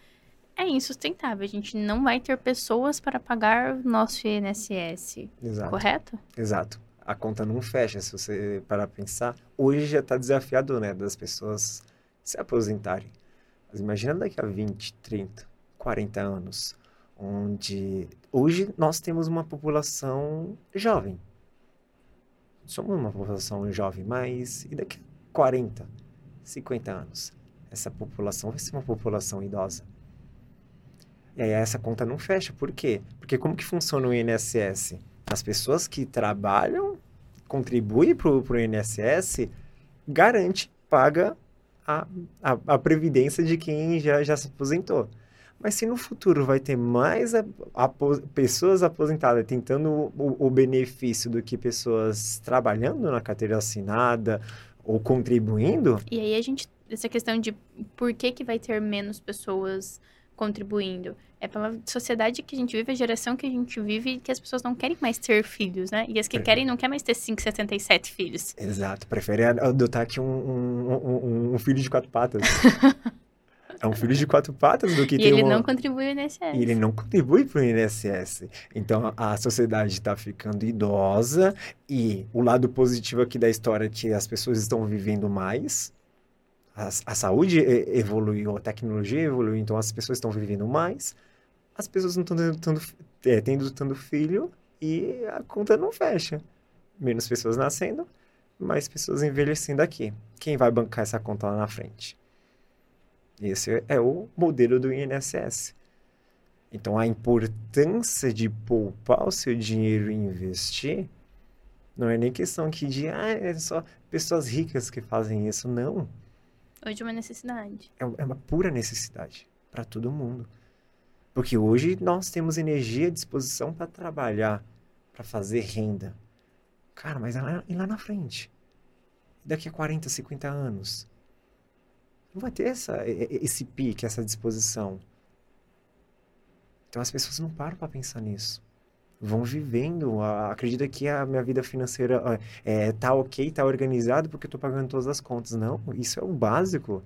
Speaker 1: é insustentável. A gente não vai ter pessoas para pagar o nosso INSS. Exato. Correto?
Speaker 2: Exato. A conta não fecha, se você parar pensar. Hoje já está desafiado, né, das pessoas se aposentarem. Mas imagina daqui a 20, 30, 40 anos onde hoje nós temos uma população jovem. Somos uma população jovem, mas e daqui a 40, 50 anos? Essa população vai ser uma população idosa. E aí essa conta não fecha. Por quê? Porque como que funciona o INSS? As pessoas que trabalham, contribuem para o INSS, garante, paga a, a, a previdência de quem já, já se aposentou. Mas se no futuro vai ter mais a, a, pessoas aposentadas tentando o, o, benefício do que pessoas trabalhando na carteira assinada ou contribuindo...
Speaker 1: E aí a gente... Essa questão de por que, que vai ter menos pessoas contribuindo. É pela sociedade que a gente vive, a geração que a gente vive, que as pessoas não querem mais ter filhos, né? E as que querem não querem mais ter 5,77 filhos.
Speaker 2: Exato, preferem adotar aqui um, um, um, um filho de quatro patas. É um filho de quatro patas do que
Speaker 1: e
Speaker 2: tem
Speaker 1: ele
Speaker 2: uma...
Speaker 1: não contribui no INSS.
Speaker 2: E ele não contribui para o INSS. Então, a sociedade está ficando idosa e o lado positivo aqui da história é que as pessoas estão vivendo mais, a, a saúde evoluiu, a tecnologia evoluiu, então as pessoas estão vivendo mais, as pessoas não estão tendo, é, tendo tanto filho e a conta não fecha. Menos pessoas nascendo, mais pessoas envelhecendo aqui. Quem vai bancar essa conta lá na frente? Esse é o modelo do INSS. Então, a importância de poupar o seu dinheiro e investir não é nem questão que de, ah, é só pessoas ricas que fazem isso. Não.
Speaker 1: Hoje é uma necessidade.
Speaker 2: É, é uma pura necessidade para todo mundo. Porque hoje nós temos energia à disposição para trabalhar, para fazer renda. Cara, mas e lá, e lá na frente? Daqui a 40, 50 anos? Não vai ter essa, esse pique, essa disposição. Então as pessoas não param para pensar nisso. vão vivendo, acredita que a minha vida financeira é, tá ok, tá organizado porque eu tô pagando todas as contas. Não, isso é o básico.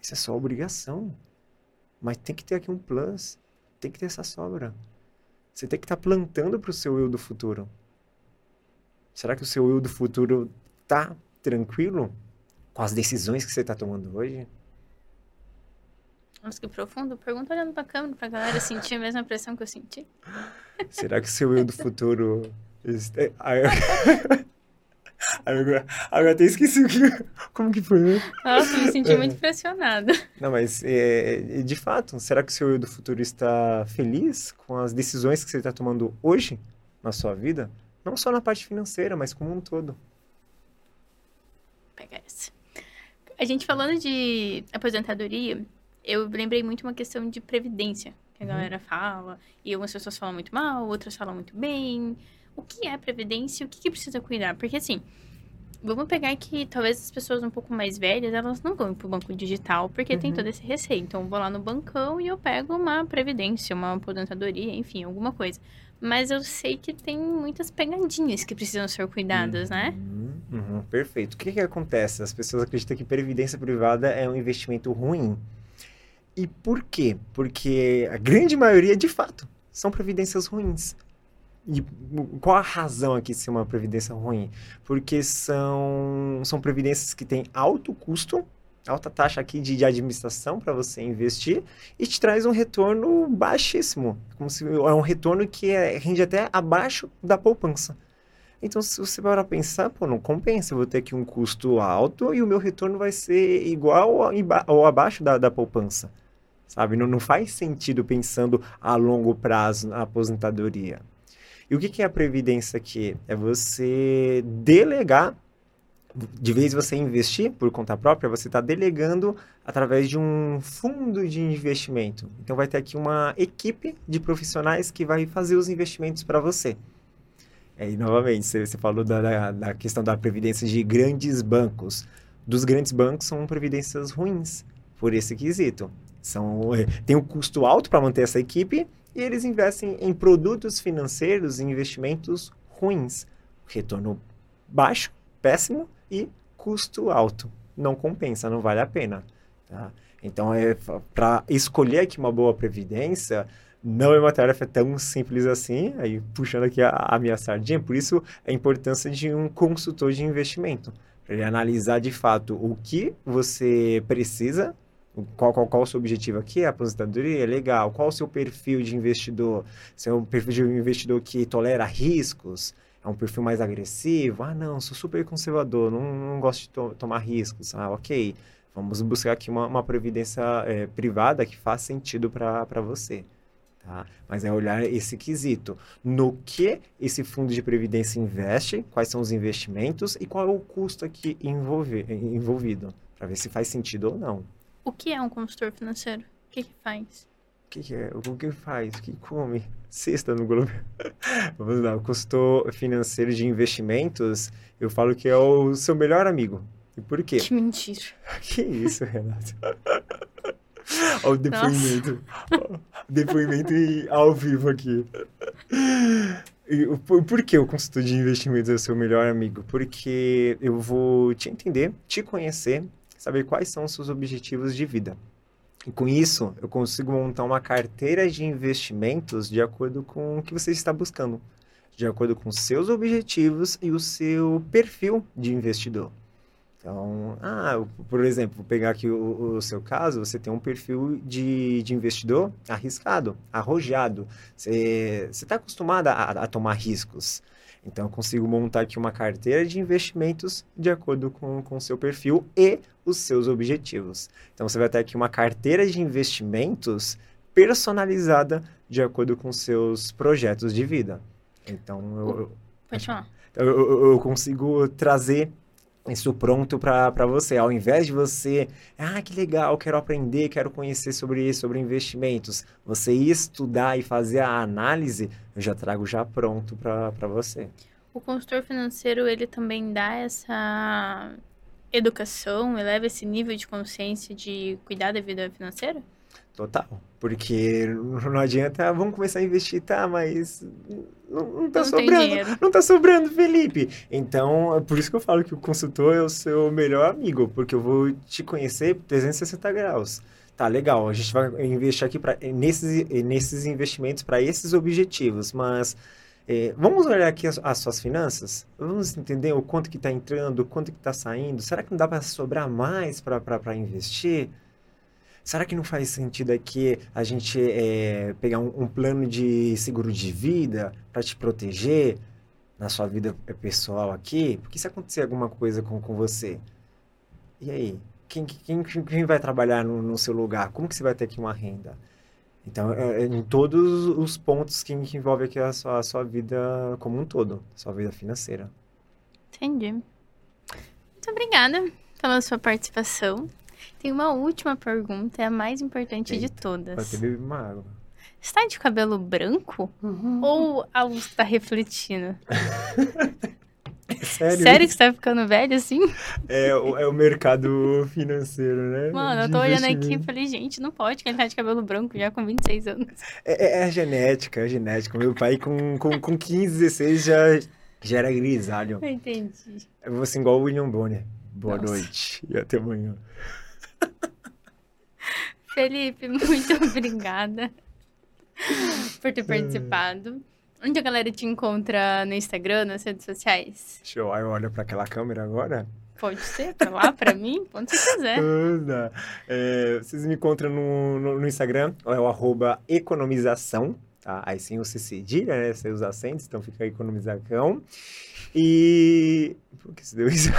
Speaker 2: Isso é só obrigação. Mas tem que ter aqui um plus, tem que ter essa sobra. Você tem que estar tá plantando para o seu eu do futuro. Será que o seu eu do futuro tá tranquilo com as decisões que você está tomando hoje?
Speaker 1: Nossa, que profundo. Pergunta olhando pra câmera pra galera sentir a mesma pressão que eu senti.
Speaker 2: Será que o seu eu do futuro. Agora, agora até esqueci o que, como que foi, né?
Speaker 1: Nossa, me senti muito pressionada.
Speaker 2: Não, mas é, de fato, será que o seu eu do futuro está feliz com as decisões que você está tomando hoje na sua vida? Não só na parte financeira, mas como um todo.
Speaker 1: Pegar. A gente falando de aposentadoria, eu lembrei muito uma questão de previdência, que a uhum. galera fala, e algumas pessoas falam muito mal, outras falam muito bem. O que é previdência e o que, que precisa cuidar? Porque assim, vamos pegar que talvez as pessoas um pouco mais velhas, elas não vão pro banco digital, porque uhum. tem todo esse receio. Então, eu vou lá no bancão e eu pego uma previdência, uma aposentadoria, enfim, alguma coisa. Mas eu sei que tem muitas pegadinhas que precisam ser cuidadas, né?
Speaker 2: uhum. né? Uhum, perfeito. O que, que acontece? As pessoas acreditam que previdência privada é um investimento ruim. E por quê? Porque a grande maioria, de fato, são previdências ruins. E qual a razão aqui de ser uma previdência ruim? Porque são, são previdências que têm alto custo, alta taxa aqui de, de administração para você investir e te traz um retorno baixíssimo. Como se, é um retorno que é, rende até abaixo da poupança. Então, se você parar pensar, pô, não compensa, eu vou ter aqui um custo alto e o meu retorno vai ser igual ou abaixo da, da poupança, sabe? Não, não faz sentido pensando a longo prazo na aposentadoria. E o que, que é a previdência aqui? É você delegar, de vez você investir por conta própria, você está delegando através de um fundo de investimento. Então, vai ter aqui uma equipe de profissionais que vai fazer os investimentos para você. É, e novamente, você, você falou da, da, da, questão da previdência de grandes bancos. Dos grandes bancos são previdências ruins, por esse quesito. São, é, tem um custo alto para manter essa equipe e eles investem em produtos financeiros e investimentos ruins. Retorno baixo, péssimo e custo alto. Não compensa, não vale a pena. Tá? Então, é, para escolher aqui uma boa previdência, não é uma tarefa tão simples assim, aí puxando aqui a, a minha sardinha, por isso a importância de um consultor de investimento, para ele analisar de fato o que você precisa, qual, qual, qual o seu objetivo aqui, a aposentadoria, legal, qual o seu perfil de investidor, se é um perfil de investidor que tolera riscos, é um perfil mais agressivo, ah não, sou super conservador, não, não gosto de to tomar riscos, ah ok, vamos buscar aqui uma, uma previdência é, privada que faz sentido para você. Tá? Mas é olhar esse quesito. No que esse fundo de previdência investe, quais são os investimentos e qual é o custo aqui envolver, envolvido, para ver se faz sentido ou não.
Speaker 1: O que é um consultor financeiro? O que, que faz?
Speaker 2: O que, que, é? O que faz? O que come? Sexta no Globo. Vamos lá. O consultor financeiro de investimentos, eu falo que é o seu melhor amigo. E por quê?
Speaker 1: Que mentira.
Speaker 2: Que isso, Renato? Olha o depoimento. depoimento ao vivo aqui. E, por, por que o consultor de investimentos é o seu melhor amigo? Porque eu vou te entender, te conhecer, saber quais são os seus objetivos de vida. E com isso, eu consigo montar uma carteira de investimentos de acordo com o que você está buscando, de acordo com seus objetivos e o seu perfil de investidor. Então, ah, por exemplo, vou pegar aqui o, o, seu caso, você tem um perfil de, de investidor arriscado, arrojado. Você está acostumado a, a, tomar riscos. Então, eu consigo montar aqui uma carteira de investimentos de acordo com o seu perfil e os seus objetivos. Então, você vai ter aqui uma carteira de investimentos personalizada de acordo com seus projetos de vida. Então, eu,
Speaker 1: Pode falar.
Speaker 2: Eu, eu, eu consigo trazer isso pronto para você. Ao invés de você, ah, que legal, quero aprender, quero conhecer sobre isso, sobre investimentos, você estudar e fazer a análise, eu já trago já pronto para você.
Speaker 1: O consultor financeiro, ele também dá essa educação, eleva esse nível de consciência de cuidar da vida financeira?
Speaker 2: Total. Porque não adianta, ah, vamos começar a investir, tá, mas não, não tá
Speaker 1: Não
Speaker 2: sobrando. Não tá sobrando, Felipe. Então, é por isso que eu falo que o consultor é o seu melhor amigo, porque eu vou te conhecer 360 graus. Tá, legal, a gente vai investir aqui pra, nesses, nesses investimentos para esses objetivos, mas é, vamos olhar aqui as, as suas finanças? Vamos entender o quanto que está entrando, o quanto que está saindo? Será que não dá para sobrar mais para investir? Será que não faz sentido aqui a gente é, pegar um, um plano de seguro de vida para te proteger na sua vida pessoal aqui? Porque se acontecer alguma coisa com, com você, e aí? Quem, quem, quem vai trabalhar no, no seu lugar? Como que você vai ter aqui uma renda? Então, é, é em todos os pontos que, que envolve aqui a sua, a sua vida como um todo, sua vida financeira.
Speaker 1: Entendi. Muito obrigada pela sua participação. Tem uma última pergunta, é a mais importante de
Speaker 2: Eita, Vai
Speaker 1: todas.
Speaker 2: ter beber uma água.
Speaker 1: Você tá de cabelo branco? Ou a luz tá refletindo?
Speaker 2: Sério?
Speaker 1: Sério que você tá ficando velho assim?
Speaker 2: É, o- é o mercado financeiro, né?
Speaker 1: Mano, eu
Speaker 2: De
Speaker 1: tô olhando aqui e falei, gente, não pode que ele tá de cabelo branco já com 26 anos.
Speaker 2: É, é, é genética, é genética. Meu pai com, com, com 15, 16 já, já era grisalho.
Speaker 1: Eu entendi.
Speaker 2: Eu vou assim igual o William Bonner. Boa
Speaker 1: Nossa.
Speaker 2: noite e até amanhã.
Speaker 1: Felipe, muito obrigada por ter participado. Onde a galera te encontra no Instagram, nas redes sociais?
Speaker 2: Show. Aí eu olho pra aquela câmera agora.
Speaker 1: Pode ser, pra lá, pra mim, quando você quiser.
Speaker 2: Anda. É, vocês me encontram no, no, no Instagram, é o arroba economização, tá? Aí sim você cedilha, né? Sem os acentos, então fica economizacão. E... Por que você deu isso?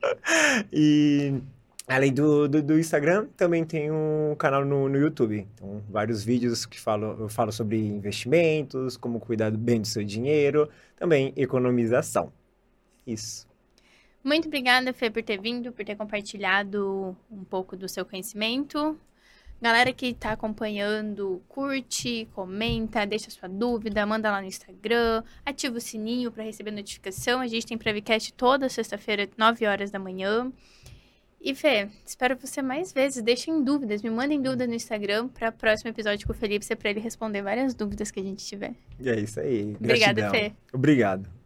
Speaker 2: e... Além do, do, do Instagram, também tem um canal no, no YouTube. Então, vários vídeos que falo, eu falo sobre investimentos, como cuidar bem do seu dinheiro, também economização. Isso.
Speaker 1: Muito obrigada, Fê, por ter vindo, por ter compartilhado um pouco do seu conhecimento. Galera que tá acompanhando, curte, comenta, deixa sua dúvida, manda lá no Instagram, ativa o sininho para receber notificação. A gente tem Prevcast toda sexta-feira, 9 horas da manhã. E Fê, espero você mais vezes. Deixem dúvidas, me mandem dúvidas no Instagram para o próximo episódio com o Felipe, ser para ele responder várias dúvidas que a gente tiver.
Speaker 2: E é isso aí.
Speaker 1: Obrigada,
Speaker 2: Gratidão.
Speaker 1: Fê.
Speaker 2: Obrigado.